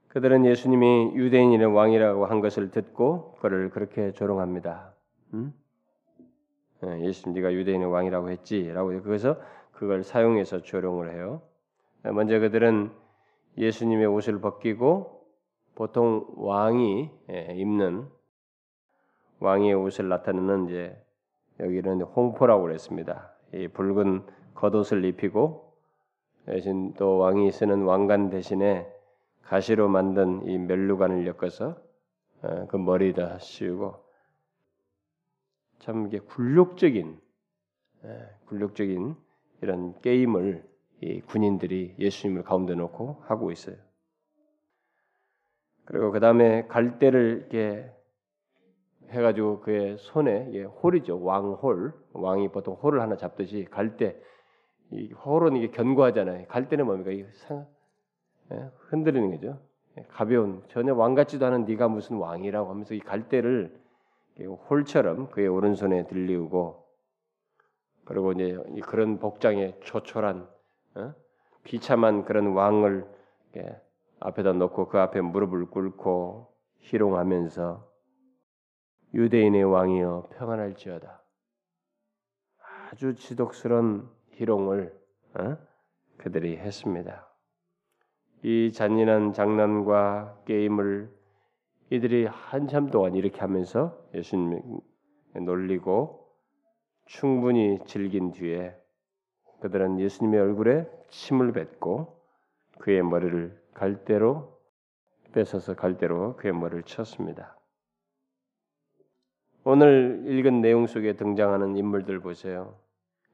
그들은 예수님이 유대인의 왕이라고 한 것을 듣고 그를 그렇게 조롱합니다. 음? 예수님 네가 유대인의 왕이라고 했지라고 그래서 그걸 사용해서 조롱을 해요. 먼저 그들은 예수님의 옷을 벗기고 보통 왕이 예, 입는 왕의 옷을 나타내는 이제 여기는 홍포라고 그랬습니다. 이 붉은 겉옷을 입히고 대신 또 왕이 쓰는 왕관 대신에 가시로 만든 이 멜루관을 엮어서 어, 그 머리에다 씌우고 참 이게 굴욕적인 예, 굴욕적인 이런 게임을 이 군인들이 예수님을 가운데 놓고 하고 있어요. 그리고 그 다음에 갈대를 이렇게 해가지고 그의 손에 예, 홀이죠 왕홀 왕이 보통 홀을 하나 잡듯이 갈대 이 홀은 이게 견고하잖아요. 갈대는 뭡니까? 이 상, 예, 흔들리는 거죠. 예, 가벼운 전혀 왕 같지도 않은 네가 무슨 왕이라고 하면서 이 갈대를 홀처럼 그의 오른손에 들리우고 그리고 이제 그런 복장에 초촐한 어? 비참한 그런 왕을 앞에다 놓고 그 앞에 무릎을 꿇고 희롱하면서 유대인의 왕이여 평안할지어다. 아주 지독스러운 희롱을 어? 그들이 했습니다. 이 잔인한 장난과 게임을 이들이 한참 동안 이렇게 하면서 예수님 놀리고 충분히 즐긴 뒤에 그들은 예수님의 얼굴에 침을 뱉고 그의 머리를 갈대로 뺏어서 갈대로 그의 머리를 쳤습니다. 오늘 읽은 내용 속에 등장하는 인물들 보세요.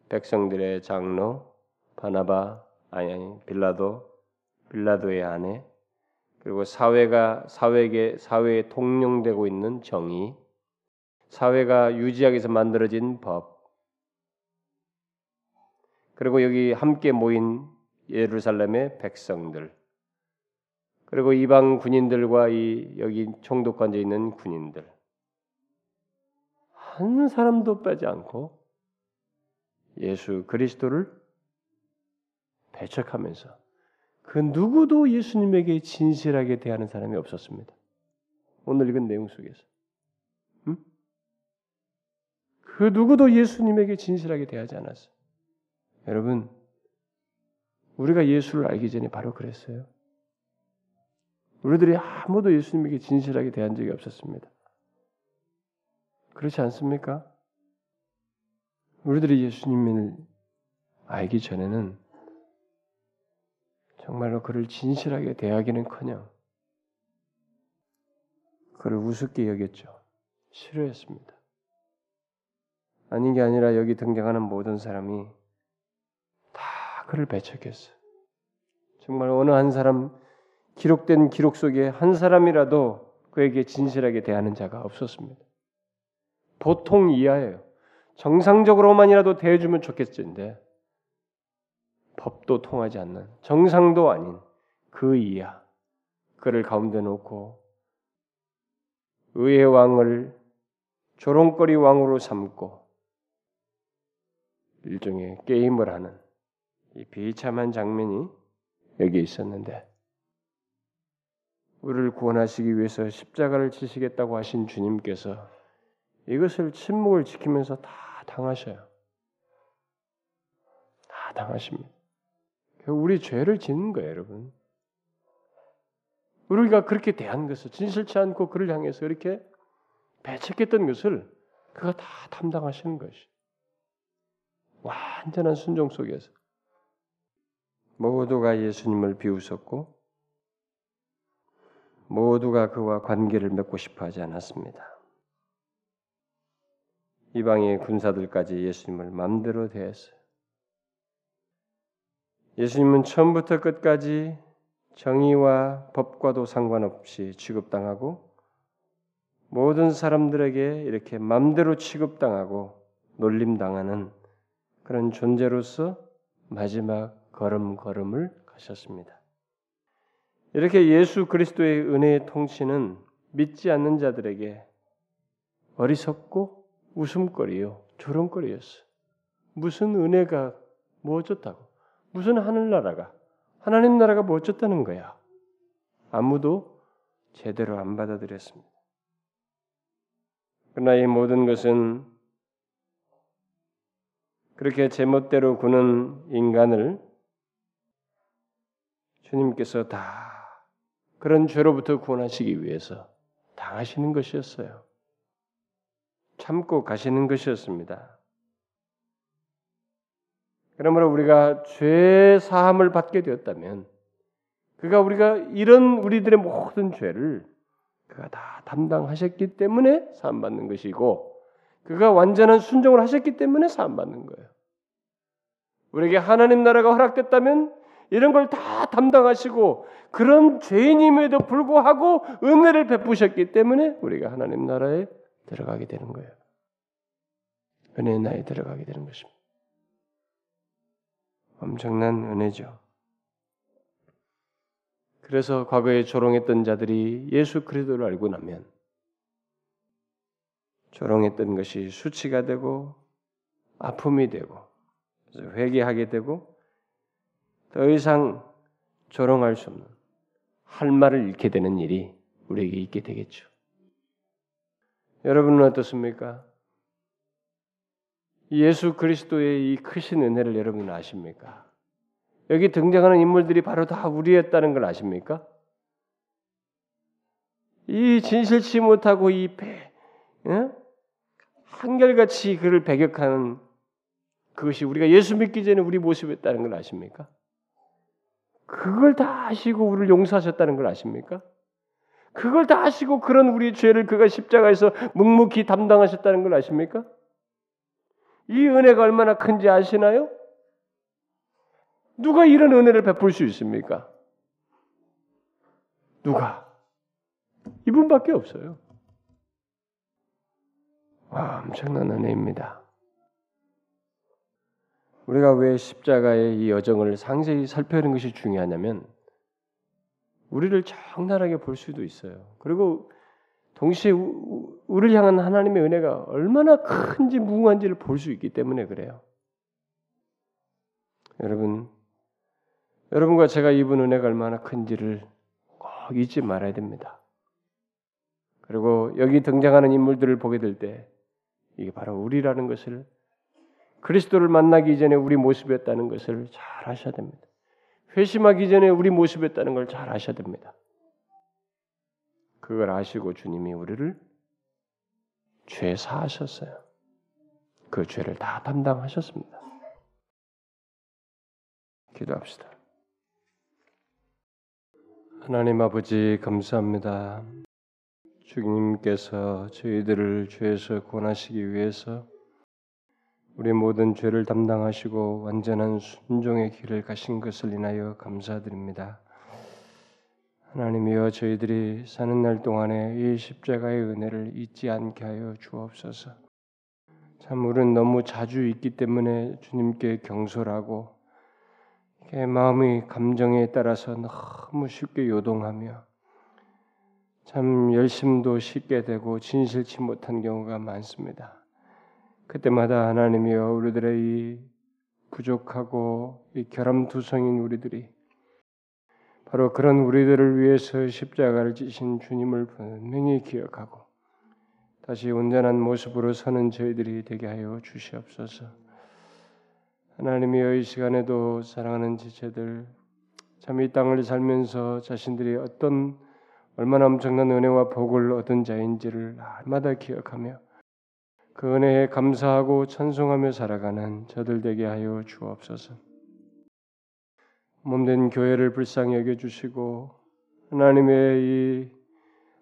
백성들의 장로 바나바 아니 아니 빌라도 빌라도의 아내 그리고 사회가 사회계 사회에 통용되고 있는 정의 사회가 유지하기 위해서 만들어진 법 그리고 여기 함께 모인 예루살렘의 백성들 그리고 이방 군인들과 이 여기 총독관에 있는 군인들 한 사람도 빼지 않고 예수 그리스도를 배척하면서 그 누구도 예수님에게 진실하게 대하는 사람이 없었습니다. 오늘 읽은 내용 속에서. 음? 그 누구도 예수님에게 진실하게 대하지 않았어요. 여러분, 우리가 예수를 알기 전에 바로 그랬어요. 우리들이 아무도 예수님에게 진실하게 대한 적이 없었습니다. 그렇지 않습니까? 우리들이 예수님을 알기 전에는 정말로 그를 진실하게 대하기는커녕 그를 우습게 여겼죠. 싫어했습니다. 아닌 게 아니라 여기 등장하는 모든 사람이 다 그를 배척했어요. 정말 어느 한 사람 기록된 기록 속에 한 사람이라도 그에게 진실하게 대하는 자가 없었습니다. 보통 이하예요. 정상적으로만이라도 대해주면 좋겠는데 법도 통하지 않는 정상도 아닌 그 이하 그를 가운데 놓고 의의 왕을 조롱거리 왕으로 삼고 일종의 게임을 하는 이 비참한 장면이 여기 있었는데 우리를 구원하시기 위해서 십자가를 지시겠다고 하신 주님께서 이것을 침묵을 지키면서 다 당하셔요. 다 당하십니다. 우리 죄를 짓는 거예요, 여러분. 우리가 그렇게 대한 것을 진실치 않고 그를 향해서 이렇게 배척했던 것을 그가 다 담당하시는 것이. 완전한 순종 속에서 모두가 예수님을 비웃었고 모두가 그와 관계를 맺고 싶어 하지 않았습니다. 이방의 군사들까지 예수님을 마음대로 대했어요. 예수님은 처음부터 끝까지 정의와 법과도 상관없이 취급당하고 모든 사람들에게 이렇게 맘대로 취급당하고 놀림당하는 그런 존재로서 마지막 걸음걸음을 가셨습니다. 이렇게 예수 그리스도의 은혜의 통치는 믿지 않는 자들에게 어리석고 웃음거리요, 조롱거리였어. 무슨 은혜가 뭐 어쩌다고? 무슨 하늘나라가 하나님 나라가 뭐 어쩌다는 거야? 아무도 제대로 안 받아들였습니다. 그러나 이 모든 것은 그렇게 제멋대로 구는 인간을 주님께서 다 그런 죄로부터 구원하시기 위해서 당하시는 것이었어요. 참고 가시는 것이었습니다. 그러므로 우리가 죄 사함을 받게 되었다면 그가 우리가 이런 우리들의 모든 죄를 그가 다 담당하셨기 때문에 사함 받는 것이고 그가 완전한 순종을 하셨기 때문에 사함 받는 거예요. 우리에게 하나님 나라가 허락됐다면 이런 걸 다 담당하시고 그런 죄인임에도 불구하고 은혜를 베푸셨기 때문에 우리가 하나님 나라에 들어가게 되는 거예요. 은혜의 나에 들어가게 되는 것입니다. 엄청난 은혜죠. 그래서 과거에 조롱했던 자들이 예수 그리스도를 알고 나면 조롱했던 것이 수치가 되고 아픔이 되고 회개하게 되고 더 이상 조롱할 수 없는 할 말을 잃게 되는 일이 우리에게 있게 되겠죠. 여러분은 어떻습니까? 예수 그리스도의 이 크신 은혜를 여러분 아십니까? 여기 등장하는 인물들이 바로 다 우리였다는 걸 아십니까? 이 진실치 못하고 이 배, 예? 한결같이 그를 배격하는 그것이 우리가 예수 믿기 전에 우리 모습이었다는 걸 아십니까? 그걸 다 아시고 우리를 용서하셨다는 걸 아십니까? 그걸 다 아시고 그런 우리 죄를 그가 십자가에서 묵묵히 담당하셨다는 걸 아십니까? 이 은혜가 얼마나 큰지 아시나요? 누가 이런 은혜를 베풀 수 있습니까? 누가? 이분밖에 없어요. 와, 엄청난 은혜입니다. 우리가 왜 십자가의 이 여정을 상세히 살펴보는 것이 중요하냐면 우리를 적나라하게 볼 수도 있어요. 그리고 동시에 우리를 향한 하나님의 은혜가 얼마나 큰지 무궁한지를 볼 수 있기 때문에 그래요. 여러분, 여러분과 제가 입은 은혜가 얼마나 큰지를 꼭 잊지 말아야 됩니다. 그리고 여기 등장하는 인물들을 보게 될 때 이게 바로 우리라는 것을 그리스도를 만나기 이전에 우리 모습이었다는 것을 잘 아셔야 됩니다. 회심하기 전에 우리 모습이었다는 걸 잘 아셔야 됩니다. 그걸 아시고 주님이 우리를 죄 사하셨어요. 그 죄를 다 담당하셨습니다. 기도합시다. 하나님 아버지 감사합니다. 주님께서 저희들을 죄에서 구원하시기 위해서 우리 모든 죄를 담당하시고 완전한 순종의 길을 가신 것을 인하여 감사드립니다. 하나님이여 저희들이 사는 날 동안에 이 십자가의 은혜를 잊지 않게 하여 주옵소서. 참 우리는 너무 자주 있기 때문에 주님께 경솔하고 마음의 감정에 따라서 너무 쉽게 요동하며 참 열심도 쉽게 되고 진실치 못한 경우가 많습니다. 그때마다 하나님이여 우리들의 이 부족하고 이 결함투성인 우리들이 바로 그런 우리들을 위해서 십자가를 지신 주님을 분명히 기억하고 다시 온전한 모습으로 서는 저희들이 되게 하여 주시옵소서. 하나님이여 이 시간에도 사랑하는 지체들 참 이 땅을 살면서 자신들이 어떤 얼마나 엄청난 은혜와 복을 얻은 자인지를 날마다 기억하며 그 은혜에 감사하고 찬송하며 살아가는 저들 되게 하여 주옵소서. 몸된 교회를 불쌍히 여겨 주시고 하나님의 이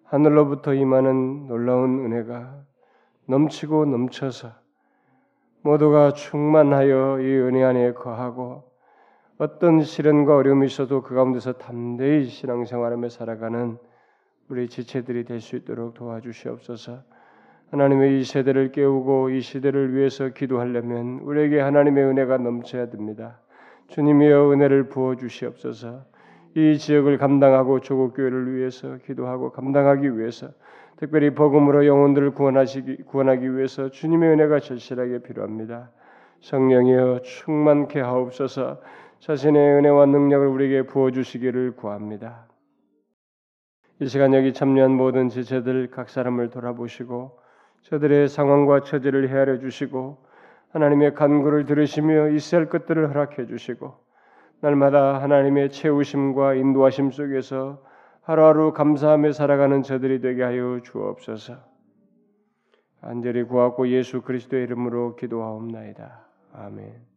하늘로부터 임하는 놀라운 은혜가 넘치고 넘쳐서 모두가 충만하여 이 은혜 안에 거하고 어떤 시련과 어려움이 있어도 그 가운데서 담대히 신앙생활하며 살아가는 우리 지체들이 될 수 있도록 도와주시옵소서. 하나님의 이 세대를 깨우고 이 시대를 위해서 기도하려면 우리에게 하나님의 은혜가 넘쳐야 됩니다. 주님이여 은혜를 부어 주시옵소서. 이 지역을 감당하고 조국 교회를 위해서 기도하고 감당하기 위해서 특별히 복음으로 영혼들을 구원하시기 구원하기 위해서 주님의 은혜가 절실하게 필요합니다. 성령이여 충만케 하옵소서. 자신의 은혜와 능력을 우리에게 부어 주시기를 구합니다. 이 시간 여기 참여한 모든 지체들 각 사람을 돌아보시고 저들의 상황과 처지를 헤아려 주시고 하나님의 간구를 들으시며 할 것들을 허락해 주시고 날마다 하나님의 채우심과 인도하심 속에서 하루하루 감사하며 살아가는 저들이 되게 하여 주옵소서. 간절히 구하고 예수 그리스도의 이름으로 기도하옵나이다. 아멘.